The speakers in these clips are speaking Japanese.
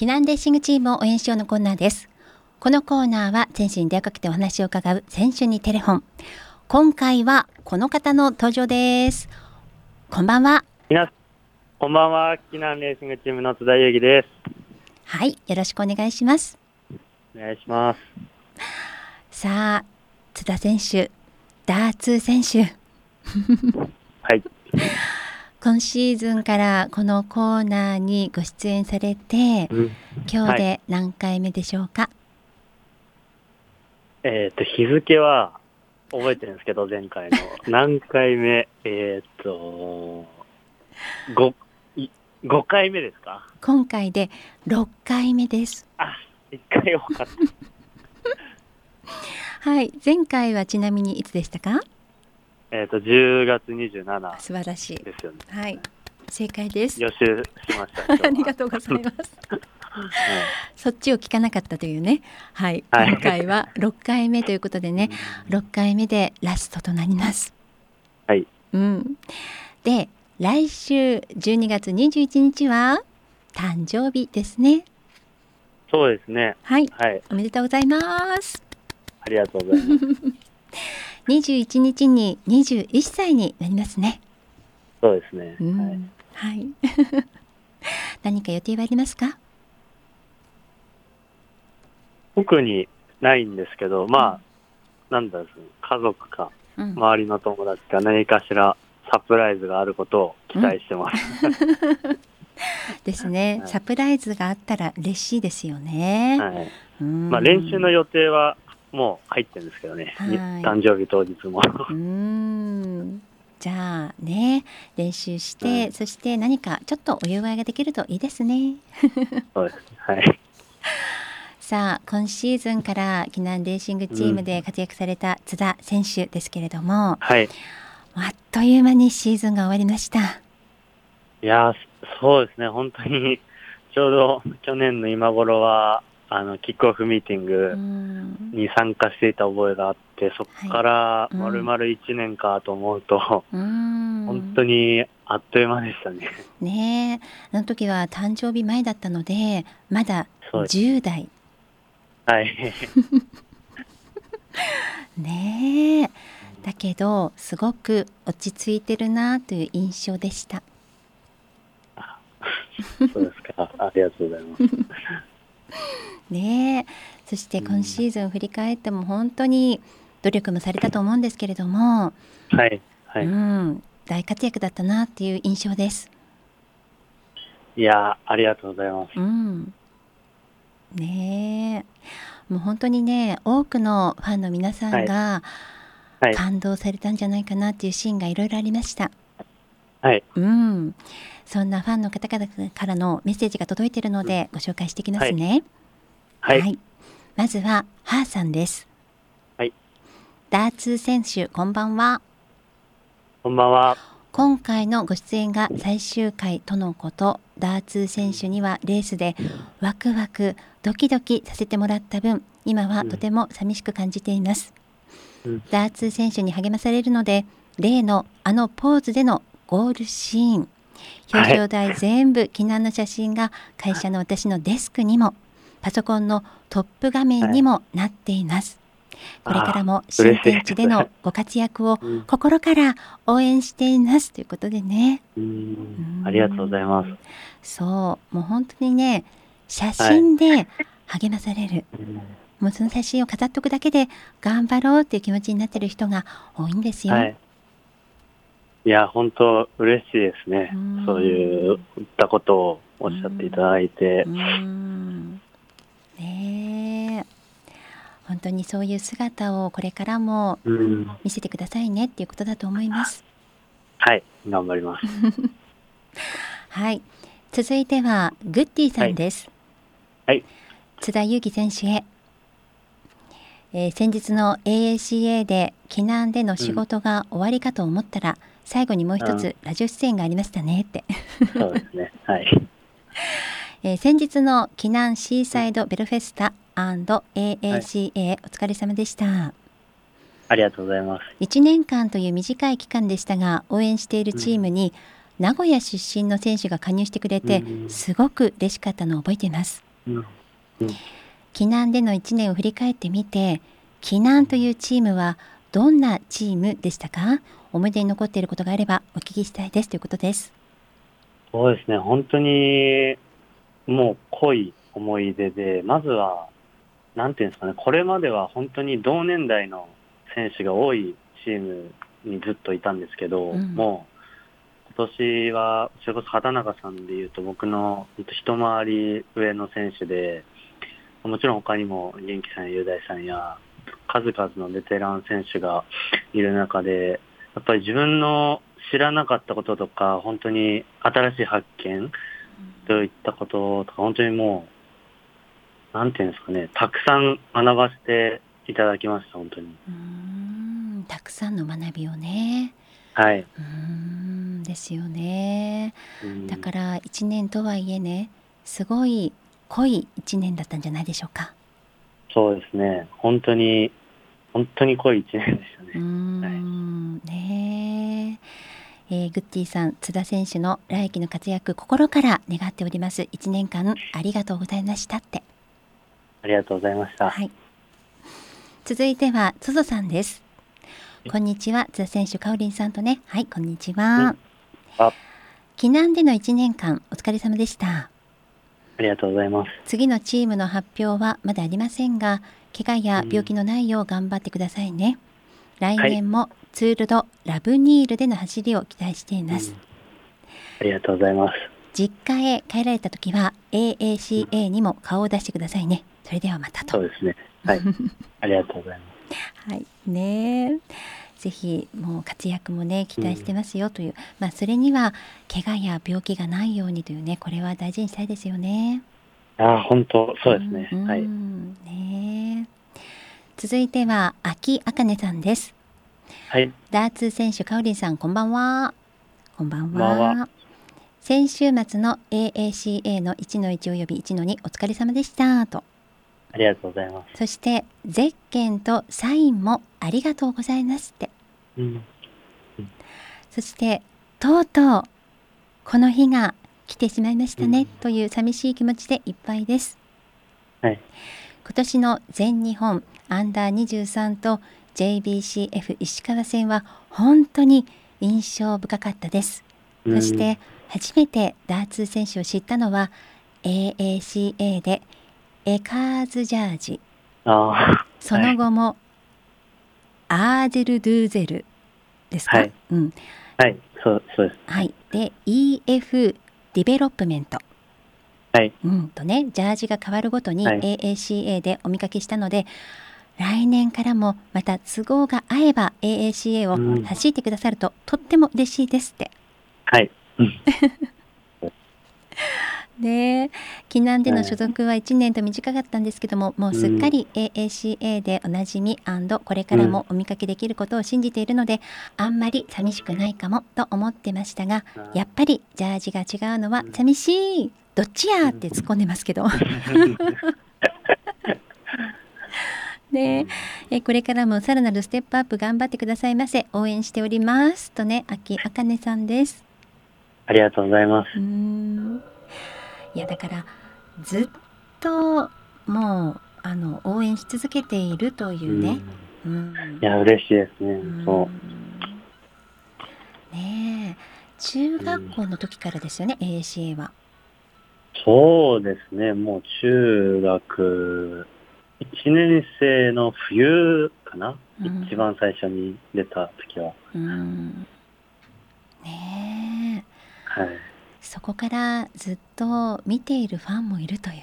避難レーシングチームを応援しようのコーナーです。このコーナーは選手に電話かけてお話を伺う選手にテレフォン。今回はこの方の登場です。こんばんは。皆こんばんは。避難レーシングチームの津田裕樹です。はいよろしくお願いします。お願いします。さあ津田選手ダーツ選手。はい 今シーズンからこのコーナーにご出演されて、うん、今日で何回目でしょうか、はい、えっ、ー、と日付は覚えてるんですけど前回の。何回目？えっ、ー、と 5, 5回目ですか？今回で6回目です。あ1回多かった。はい。前回はちなみにいつでしたか？えっ、ー、と10月27素晴らしいですよね。はい、正解です。予習しました。ありがとうございます。そっちを聞かなかったというね、はい、はい、今回は6回目ということでね、6回目でラストとなります。はい。うん。で、来週12月21日は誕生日ですね。そうですね。はい。はい、おめでとうございます。ありがとうございます。21日に21歳になりますね。そうですね。うん、はい。はい、何か予定はありますか？特にないんですけど、まあ、なんだろう、家族か、周りの友達か何かしらサプライズがあることを期待してます。うん ですね、はい、サプライズがあったら嬉しいですよね。はい、まあ練習の予定はもう入ってるんですけどね、はい、誕生日当日も。うん。じゃあね練習して、うん、そして何かちょっとお祝いができるといいですね。そうです。はい。さあ今シーズンから避難レーシングチームで活躍された津田選手ですけれども、はい、あっという間にシーズンが終わりました。いやそうですね。本当にちょうど去年の今頃はあのキックオフミーティングに参加していた覚えがあって、そこから丸々1年かと思うと、はい、本当にあっという間でしたね。ねあの時は誕生日前だったので、まだ10代。はい。ねえ。だけど、すごく落ち着いてるなという印象でした。そうですか。ありがとうございます。ねそして今シーズン振り返っても本当に努力もされたと思うんですけれども、はいはい、うん、大活躍だったなっていう印象です。いやありがとうございます。うん、ねもう本当にね多くのファンの皆さんが感動されたんじゃないかなっていうシーンがいろいろありました。はい、うん、そんなファンの方々からのメッセージが届いているのでご紹介していきますね。はい。はい、はい、まずはハーさんです。はい。ダーツ選手こんばんは。こんばんは。今回のご出演が最終回とのことダーツ選手にはレースでワクワクドキドキさせてもらった分今はとても寂しく感じています、うん、ダーツ選手に励まされるので例のあのポーズでのゴールシーン。表彰台全部避難の写真が会社の私のデスクにもパソコンのトップ画面にもなっています。これからも新天地でのご活躍を心から応援しています。ということでね。ありがとうございます。そう、もう本当にね、写真で励まされる。はい、もうその写真を飾っておくだけで頑張ろうっていう気持ちになってる人が多いんですよ。はい、いや、本当嬉しいですね。うそういったことをおっしゃっていただいて。ね本当にそういう姿をこれからも見せてくださいねっていうことだと思います。はい頑張ります。はい続いてはグッディさんです。はい、津田裕樹選手へ。えー、先日の AACA で避難での仕事が終わりかと思ったら、うん、最後にもう一つラジオ出演がありましたねって。そうですね。はい。えー、先日の避難シーサイドベルフェスタ &AACA、はい、お疲れ様でした。ありがとうございます。1年間という短い期間でしたが、応援しているチームに、名古屋出身の選手が加入してくれて、すごく嬉しかったのを覚えています。うんうん、避難での1年を振り返ってみて避難というチームはどんなチームでしたか？思い出に残っていることがあればお聞きしたいですということです。そうですね。本当にもう濃い思い出でまずはなんていうんですかね。これまでは本当に同年代の選手が多いチームにずっといたんですけど、うん、もう今年はそれこそ畑中さんでいうと僕の一回り上の選手でもちろん他にも元気さんや雄大さんや数々のベテラン選手がいる中でやっぱり自分の知らなかったこととか本当に新しい発見といったこととか本当にもうなんていうんですかねたくさん学ばせていただきました本当に。うんたくさんの学びをね。はい。うんですよね。だから1年とはいえねすごい濃い1年だったんじゃないでしょうか。そうですね。本当に本当に濃い1年でしたねえー、グッティさん津田選手の来季の活躍心から願っております。1年間ありがとうございましたって。ありがとうございました、はい、続いてはつぞさんです。こんにちは。津田選手かおりんさんとね。はいこんにちは、避難での1年間お疲れ様でした。ありがとうございます。次のチームの発表はまだありませんが怪我や病気のないよう頑張ってくださいね、うん、来年もツールドラブニールでの走りを期待しています、うん、ありがとうございます。実家へ帰られた時は AACA にも顔を出してくださいね。それではまたと。そうですね。はい。ありがとうございます。はい。ねぜひもう活躍もね期待してますよという、うん、まあそれには怪我や病気がないようにというねこれは大事にしたいですよね。あ本当そうですね。うん、はい。ね続いては秋あかねさんです。はい。ダーツ選手かおりんさんこんばんは。こんばんは。先週末の AACA の1の1および1の2お疲れ様でしたと。ありがとうございます。そしてゼッケンとサインもありがとうございますって。うん、うん、そしてとうとうこの日が来てしまいましたね、うん、という寂しい気持ちでいっぱいです。はい。今年の全日本アンダー23と JBCF 石川戦は本当に印象深かったです。うん、そして初めてダーツ選手を知ったのは AACA でエカーズジャージ。その後も、アーゼル・ドゥーゼルですか、はい、うん、はいそうそうです。はい。で EF Development。はい、うん、とねジャージが変わるごとに AACA でお見かけしたので、はい、来年からもまた都合が合えば AACA を走ってくださると、うん、とっても嬉しいですって。はい。ね避難での所属は1年と短かったんですけども、もうすっかり AACA でおなじみこれからもお見かけできることを信じているので、あんまり寂しくないかもと思ってましたがやっぱりジャージが違うのは寂しい。どっちやって突っ込んでますけど。ね。えこれからもさらなるステップアップ頑張ってくださいませ。応援しております。とね秋あかねさんです。ありがとうございます。いやだからずっともうあの応援し続けているというね。うん、いや嬉しいですね。そう。ねえ。中学校の時からですよね、うん、ACA は。そうですね。もう中学1年生の冬かな、うん、一番最初に出た時は。うん、ねえ。はい。そこからずっと見ているファンもいるという。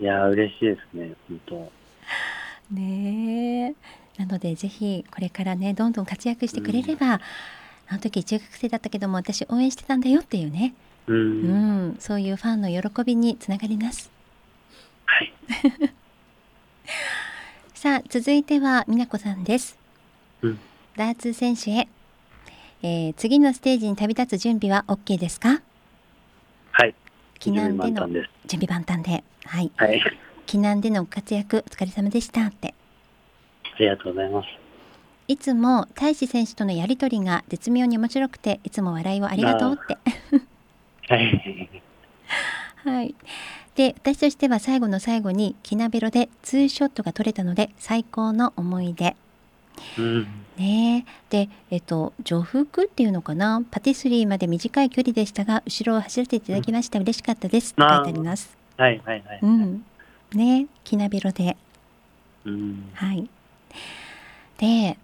いや嬉しいですね本当。ねなのでぜひこれからねどんどん活躍してくれれば、うん、あの時中学生だったけども私応援してたんだよっていうね、うん、うん、そういうファンの喜びにつながります。はい続いては美奈子さんです。うん、ダーツ選手へ。えー、次のステージに旅立つ準備は OK ですか？はい。避難での準備万端で。はい、はい、避難での活躍お疲れ様でしたって。ありがとうございます。いつも大志選手とのやりとりが絶妙に面白くていつも笑いをありがとうってはい、はい、で私としては最後の最後にきなべろでツーショットが撮れたので最高の思い出。うん、ねでえっと女服っていうのかな？パティスリーまで短い距離でしたが後ろを走らせていただきました、うん、嬉しかったですって書いてあります。はいはいはい。うん、ねきなべろで。うん、はい。で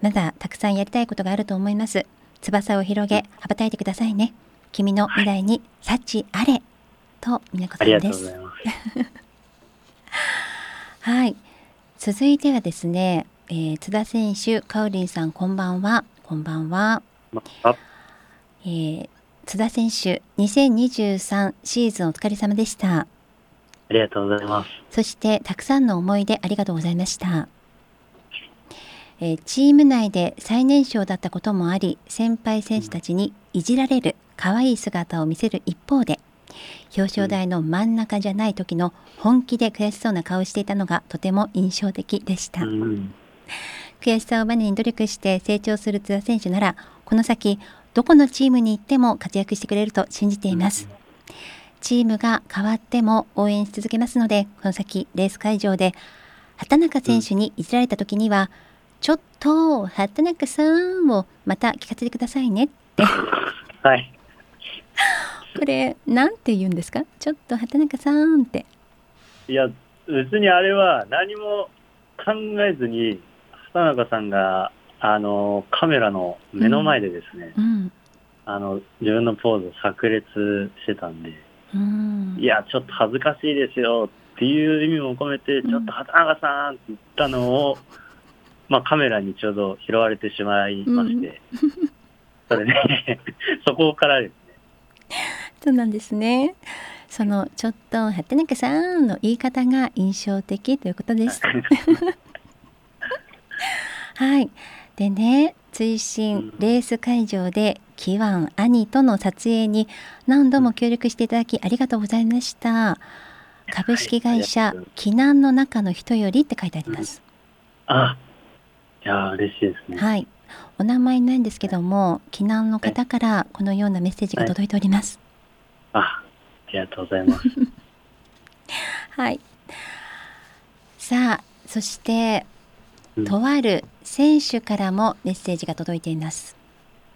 まだたくさんやりたいことがあると思います。翼を広げ羽ばたいてくださいね。君の未来に幸あれ、と峰子さんです。はい。続いてはですね、えー、津田選手、かおりんさん、こんばんは。こんばんは。えー、津田選手、2023シーズンお疲れ様でした。ありがとうございます。そして、たくさんの思い出ありがとうございました。えー、チーム内で最年少だったこともあり、先輩選手たちにいじられる可愛い姿を見せる一方で表彰台の真ん中じゃない時の本気で悔しそうな顔をしていたのがとても印象的でした、うん、悔しさをバネに努力して成長する津田選手ならこの先どこのチームに行っても活躍してくれると信じています、うん、チームが変わっても応援し続けますのでこの先レース会場で畑中選手にいじられた時には、ちょっと畑中さんをまた聞かせてくださいねって。はい。これなんて言うんですか？ちょっと畑中さんって。いや別にあれは何も考えずに畑中さんがあのカメラの目の前でですね、うん、あの自分のポーズを炸裂してたんで、うん、いやちょっと恥ずかしいですよっていう意味も込めて、ちょっと畑中さんって言ったのを、まあ、カメラにちょうど拾われてしまいまして、それねそこからですねそうなんですね。そのちょっと畑中さんの言い方が印象的ということです。はい。でね、追伸レース会場でキワン兄との撮影に何度も協力していただきありがとうございました。株式会社避難の中の人よりって書いてあります。あ、いや嬉しいですね。はい。お名前ないんですけども、避難の方からこのようなメッセージが届いております。あ、ありがとうございます。はい。さあ、そして、うん、とある選手からもメッセージが届いています。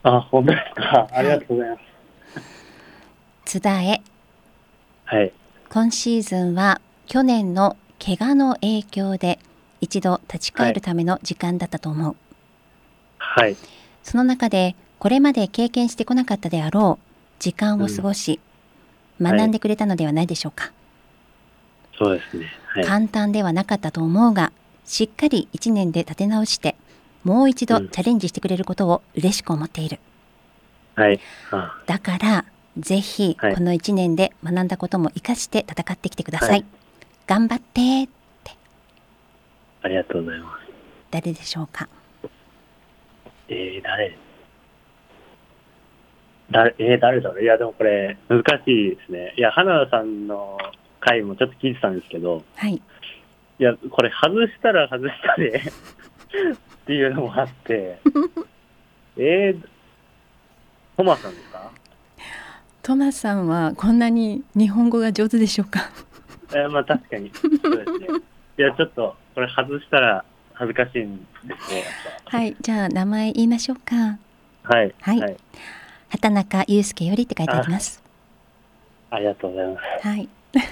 あ、本当ですか？ありがとうございます。津田へ。はい。今シーズンは去年の怪我の影響で一度立ち返るための時間だったと思う。はい。その中でこれまで経験してこなかったであろう時間を過ごし、学んでくれたのではないでしょうか。そうですね、はい、簡単ではなかったと思うがしっかり1年で立て直してもう一度チャレンジしてくれることを嬉しく思っている、はい、だからぜひこの1年で学んだことも生かして戦ってきてください、はい、頑張ってって。ありがとうございます。誰でしょうか？えー、誰？誰、えー、誰だろう？いや、でもこれ、難しいですね。いや、花田さんの回もちょっと聞いてたんですけど、はい。いや、これ、外したら外したで っていうのもあって、えー、トマさんですか？トマさんはこんなに日本語が上手でしょうか？えー、まあ確かに。そうですね。いや、ちょっと、これ外したら恥ずかしいんですね。はい、じゃあ名前言いましょうか。はい。はい。はい畑中祐介よりって書いてあります。ありがとうございます。はい。えっ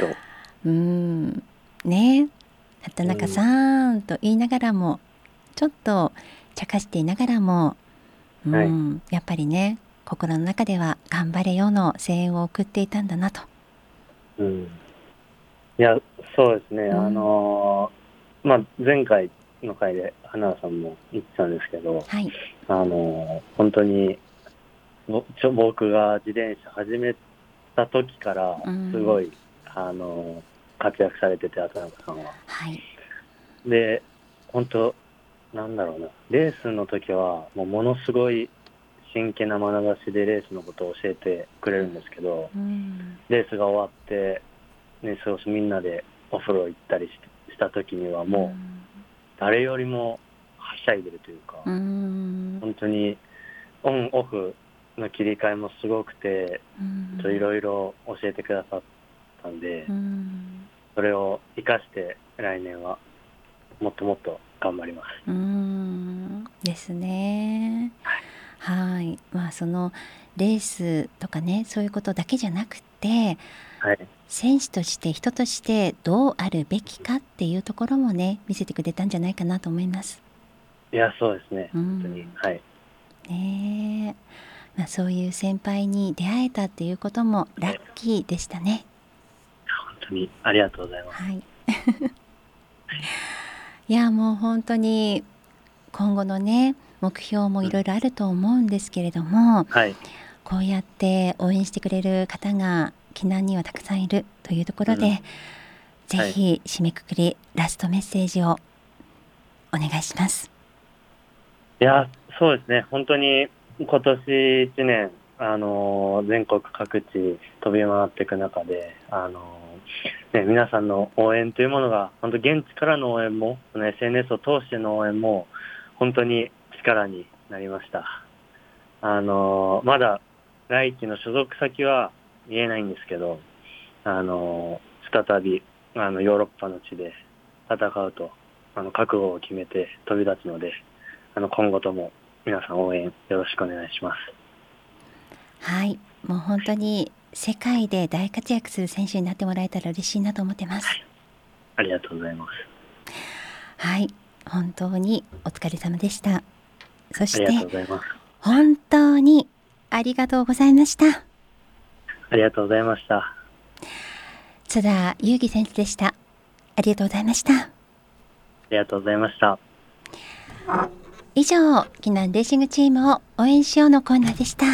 と。うん。ね。畑中さんと言いながらもちょっと茶化していながらもうん、はい、やっぱりね心の中では頑張れよの声援を送っていたんだなと。うん、いやそうですね、うん、あのまあ前回の回で花さんも言ってたんですけど、はい、あの本当にちょ僕が自転車始めた時からすごい、うん、あの活躍されてて畑中さんは。はい、で本当なんだろうな。レースの時はもうものすごい真剣な眼差しでレースのことを教えてくれるんですけど、うん、レースが終わって、ね、そうみんなでお風呂行ったりした時にはもう、誰よりもはしゃいでるというか、うん。本当にオンオフの切り替えもすごくて、いろいろ教えてくださったんで、それを生かして来年はもっともっと頑張ります。うん。ですね。はい、まあそのレースとかねそういうことだけじゃなくて、はい、選手として人としてどうあるべきかっていうところもね見せてくれたんじゃないかなと思います。いやそうですね、本当にはい。ねまあ、そういう先輩に出会えたっていうこともラッキーでしたね。本当にありがとうございます。はい。いやもう本当に今後のね目標もいろいろあると思うんですけれども、はい、こうやって応援してくれる方が避難にはたくさんいるというところで、うん、ぜひ締めくくり、はい、ラストメッセージをお願いします。いやそうですね本当に今年1年あの全国各地飛び回っていく中であのね、皆さんの応援というものが、本当現地からの応援も、SNS を通しての応援も、本当に力になりました。あの、まだ来季の所属先は見えないんですけど、あの、再び、あの、ヨーロッパの地で戦うと、あの、覚悟を決めて飛び立つので、あの、今後とも皆さん応援よろしくお願いします。はい、もう本当に世界で大活躍する選手になってもらえたら嬉しいなと思ってます。ありがとうございます。はい、本当にお疲れ様でした。そして本当にありがとうございました。ありがとうございました。津田祐樹選手でした。ありがとうございました。ありがとうございました。以上、避難レーシングチームを応援しようのコーナーでした。